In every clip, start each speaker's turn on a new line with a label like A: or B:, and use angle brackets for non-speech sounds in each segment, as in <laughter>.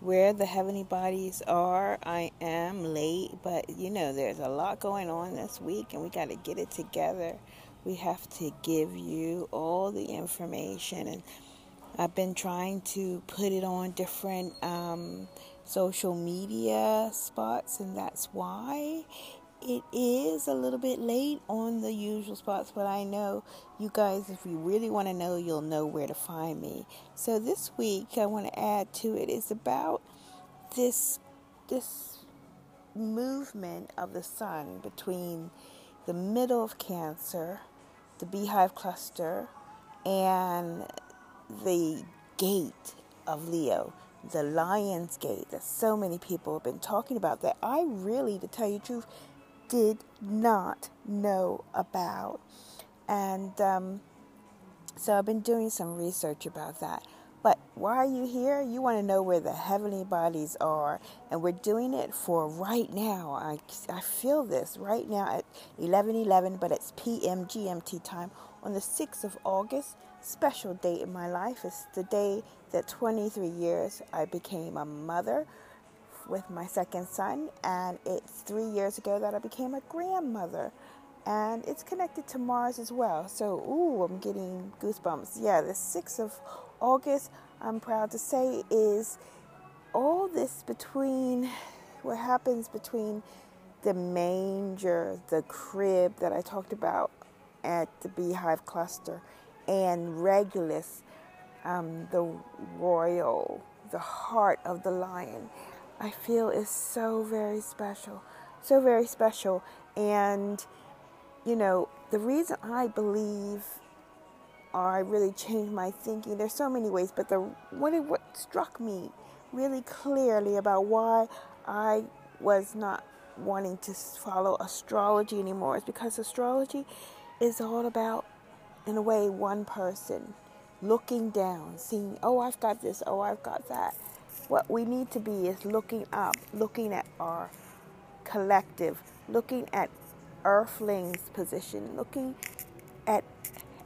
A: where the heavenly bodies are. I am late, but you know, there's a lot going on this week and we got to get it together. We have to give you all the information, and I've been trying to put it on different um, social media spots, and that's why it is a little bit late on the usual spots, but I know you guys, if you really want to know, you'll know where to find me. So this week, I want to add to it is about this this movement of the sun between the middle of Cancer, the Beehive cluster, and the gate of Leo, the Lion's Gate that so many people have been talking about. That I really, to tell you the truth, did not know about. And um, so I've been doing some research about that. But why are you here? You want to know where the heavenly bodies are. And we're doing it for right now. I, I feel this right now at 11 11, but it's PM GMT time on the 6th of August. Special date in my life. It's the day that 23 years I became a mother with my second son, and it's three years ago that I became a grandmother. And it's connected to Mars as well. So, ooh, I'm getting goosebumps. Yeah, the 6th of August, I'm proud to say, is all this between what happens between the manger, the crib that I talked about at the beehive cluster, and Regulus, um, the royal, the heart of the lion. I feel is so very special. So very special. And, you know, the reason I believe or I really changed my thinking, there's so many ways, but the what, it, what struck me really clearly about why I was not wanting to follow astrology anymore is because astrology is all about, in a way, one person looking down, seeing, oh, I've got this, oh, I've got that. What we need to be is looking up, looking at our collective, looking at Earthling's position, looking at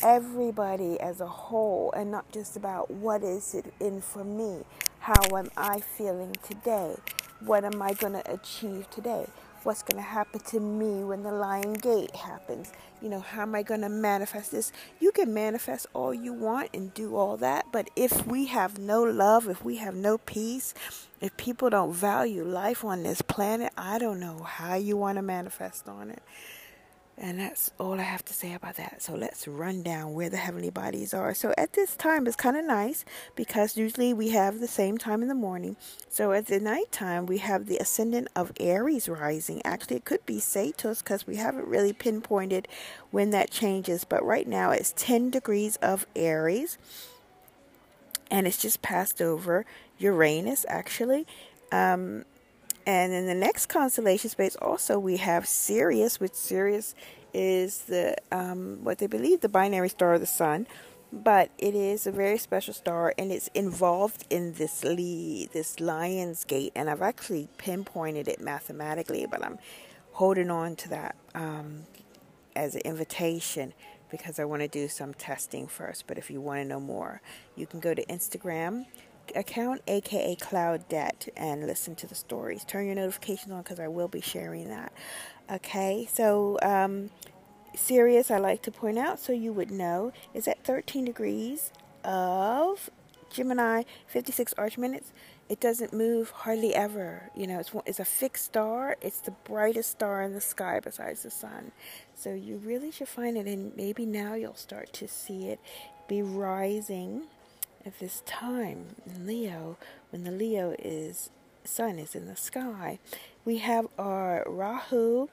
A: everybody as a whole and not just about what is it in for me. How am I feeling today? What am I going to achieve today? What's going to happen to me when the lion gate happens. You know, how am I going to manifest this? You can manifest all you want and do all that, but if we have no love, if we have no peace, if people don't value life on this planet, I don't know how you want to manifest on it. And that's all I have to say about that. So let's run down where the heavenly bodies are. So at this time, it's kind of nice because usually we have the same time in the morning. So at the nighttime, we have the ascendant of Aries rising. Actually, it could be Sagittarius because we haven't really pinpointed when that changes. But right now, it's 10 degrees of Aries. And it's just passed over Uranus, actually. Um, and in the next constellation space, also we have Sirius, which Sirius is the um, what they believe the binary star of the sun, but it is a very special star, and it's involved in this lead, this Lion's Gate, and I've actually pinpointed it mathematically, but I'm holding on to that um, as an invitation because I want to do some testing first. But if you want to know more, you can go to Instagram account, aka Claudette, and listen to the stories. Turn your notifications on because I will be sharing that. Okay, so um, Sirius, I like to point out so you would know, is at 13 degrees of Gemini, 56 arc minutes. It doesn't move hardly ever. You know, it's it's a fixed star. It's the brightest star in the sky besides the sun. So you really should find it, and maybe now you'll start to see it be rising at this time in Leo, when the Leo is sun is in the sky, we have our Rahu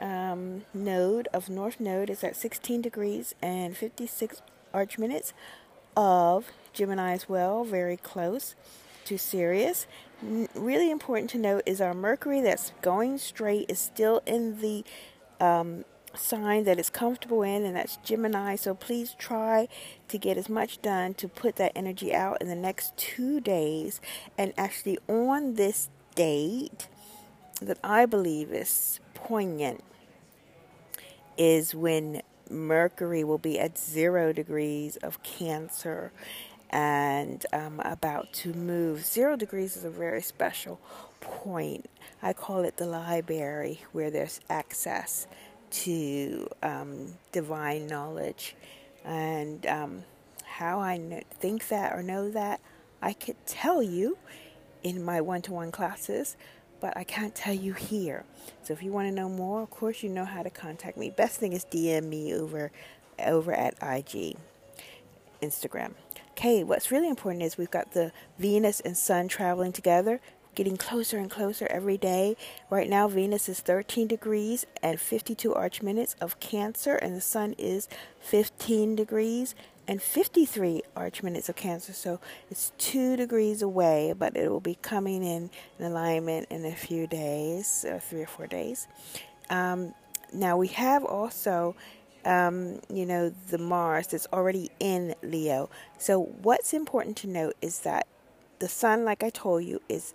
A: um, node of North Node is at 16 degrees and 56 arc minutes of Gemini as well, very close to Sirius. really important to note is our Mercury that's going straight is still in the um, sign that it's comfortable in, and that's Gemini. So please try to get as much done to put that energy out in the next two days. And actually, on this date that I believe is poignant is when Mercury will be at zero degrees of Cancer and um, about to move. Zero degrees is a very special point. I call it the library where there's access to um, divine knowledge. And um, how I think that or know that, I could tell you in my one to one classes, but I can't tell you here. So if you want to know more, of course, you know how to contact me. Best thing is DM me over over at IG, Instagram. Okay, what's really important is we've got the Venus and Sun traveling together getting closer and closer every day. Right now, Venus is 13 degrees and 52 arc minutes of Cancer, and the Sun is 15 degrees and 53 arc minutes of Cancer. So it's two degrees away, but it will be coming in, in alignment in a few days, or three or four days. Um, now, we have also um, you know, the Mars that's already in Leo. So, what's important to note is that the Sun, like I told you, is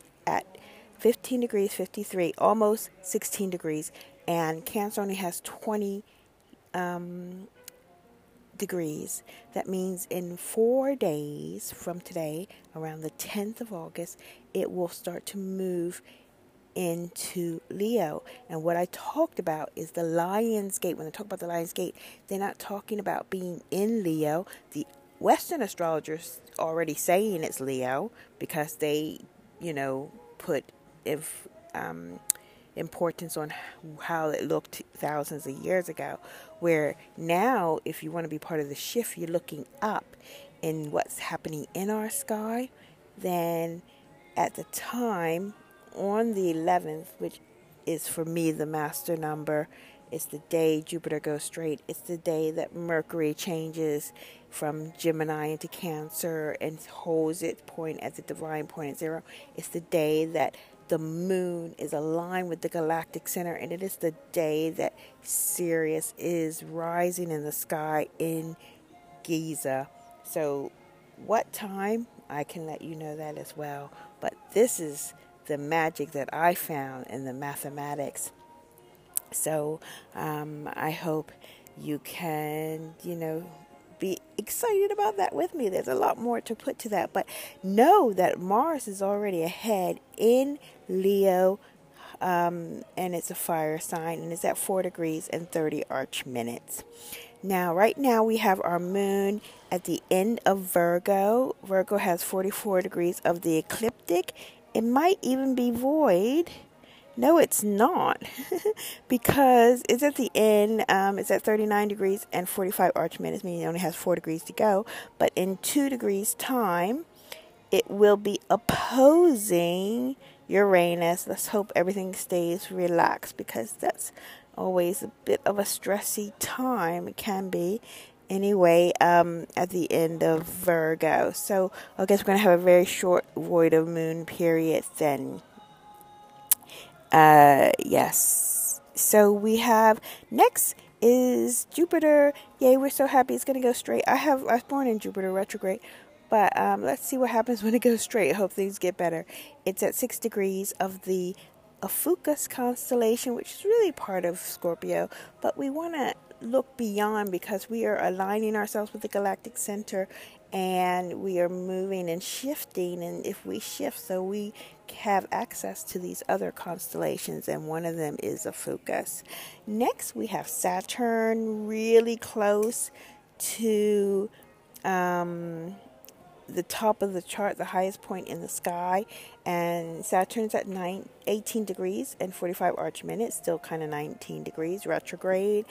A: 15 degrees 53, almost 16 degrees, and Cancer only has 20 um, degrees. That means in four days from today, around the 10th of August, it will start to move into Leo. And what I talked about is the Lion's Gate. When I talk about the Lion's Gate, they're not talking about being in Leo. The Western astrologers already saying it's Leo because they you know, put if um, importance on how it looked thousands of years ago. Where now, if you want to be part of the shift, you're looking up in what's happening in our sky. Then, at the time on the 11th, which is for me the master number, it's the day Jupiter goes straight. It's the day that Mercury changes from Gemini into Cancer and holds its point at the divine point at zero. It's the day that the moon is aligned with the galactic center, and it is the day that Sirius is rising in the sky in Giza. So, what time? I can let you know that as well. But this is the magic that I found in the mathematics. So, um, I hope you can, you know, be excited about that with me. There's a lot more to put to that, but know that Mars is already ahead in Leo, um, and it's a fire sign, and it's at 4 degrees and 30 arc minutes. Now, right now, we have our moon at the end of Virgo. Virgo has 44 degrees of the ecliptic. It might even be void no, it's not, <laughs> because it's at the end. Um, it's at 39 degrees and 45 arc minutes, meaning it only has four degrees to go. But in two degrees time, it will be opposing Uranus. Let's hope everything stays relaxed because that's always a bit of a stressy time. It can be anyway um, at the end of Virgo. So I guess we're going to have a very short void of moon period then. Uh, yes. So we have next is Jupiter. Yay, we're so happy it's gonna go straight. I have I was born in Jupiter retrograde, but um, let's see what <laughs> happens when it goes straight. Hope things get better. It's at six degrees of the Ophiuchus constellation, which is really part of Scorpio, but we want to look beyond because we are aligning ourselves with the galactic center and we are moving and shifting and if we shift so we have access to these other constellations and one of them is Ophiuchus. Next we have Saturn really close to um, the top of the chart, the highest point in the sky, and Saturn's at nine, 18 degrees and 45 arc minutes, still kind of 19 degrees retrograde,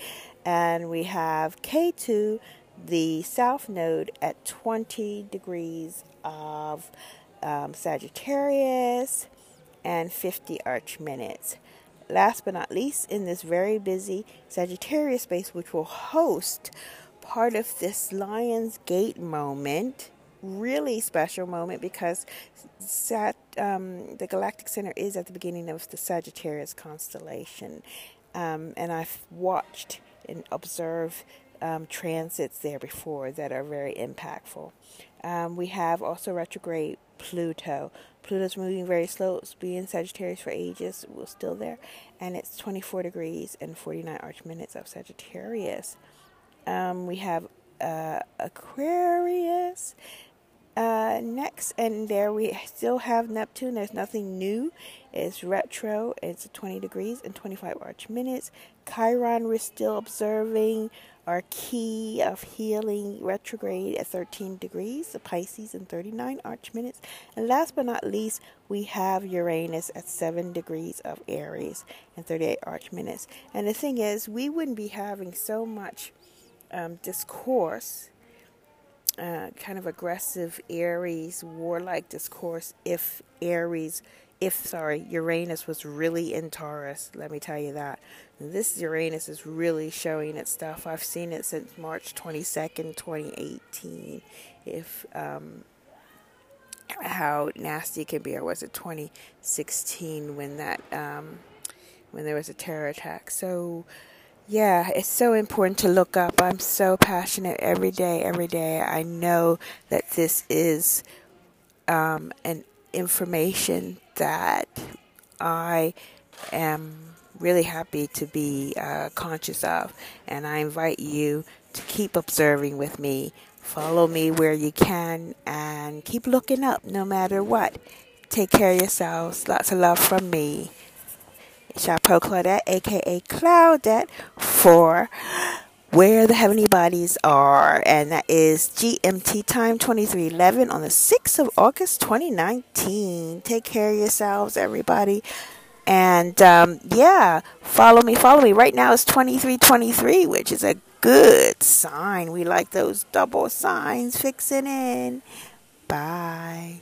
A: and we have Ketu, the south node at 20 degrees of um, Sagittarius and 50 arc minutes. Last but not least, in this very busy Sagittarius space, which will host part of this Lion's Gate moment, really special moment because Sat, um, the Galactic Center is at the beginning of the Sagittarius constellation. Um, and I've watched and observed um, transits there before that are very impactful. Um, we have also retrograde Pluto. Pluto's moving very slow. It's been Sagittarius for ages. We're still there. And it's 24 degrees and 49 arc minutes of Sagittarius. Um, we have uh, Aquarius. Uh, next, and there we still have Neptune. There's nothing new. It's retro. It's 20 degrees and 25 arc minutes. Chiron, we're still observing our key of healing retrograde at 13 degrees, the Pisces and 39 arc minutes. And last but not least, we have Uranus at 7 degrees of Aries and 38 arc minutes. And the thing is, we wouldn't be having so much um, discourse. Uh, kind of aggressive Aries, warlike discourse if Aries if sorry Uranus was really in Taurus. Let me tell you that. This Uranus is really showing its stuff. I've seen it since March 22nd, 2018. If um, how nasty it can be, or was it 2016 when that um, when there was a terror attack? So yeah, it's so important to look up. I'm so passionate every day, every day. I know that this is um, an information that I am really happy to be uh, conscious of. And I invite you to keep observing with me. Follow me where you can and keep looking up no matter what. Take care of yourselves. Lots of love from me. Chapeau Claudette, aka Claudette, for where the heavenly bodies are, and that is GMT time 2311 on the 6th of August 2019. Take care of yourselves, everybody. And um, yeah, follow me, follow me. Right now it's 2323, which is a good sign. We like those double signs fixing in. Bye.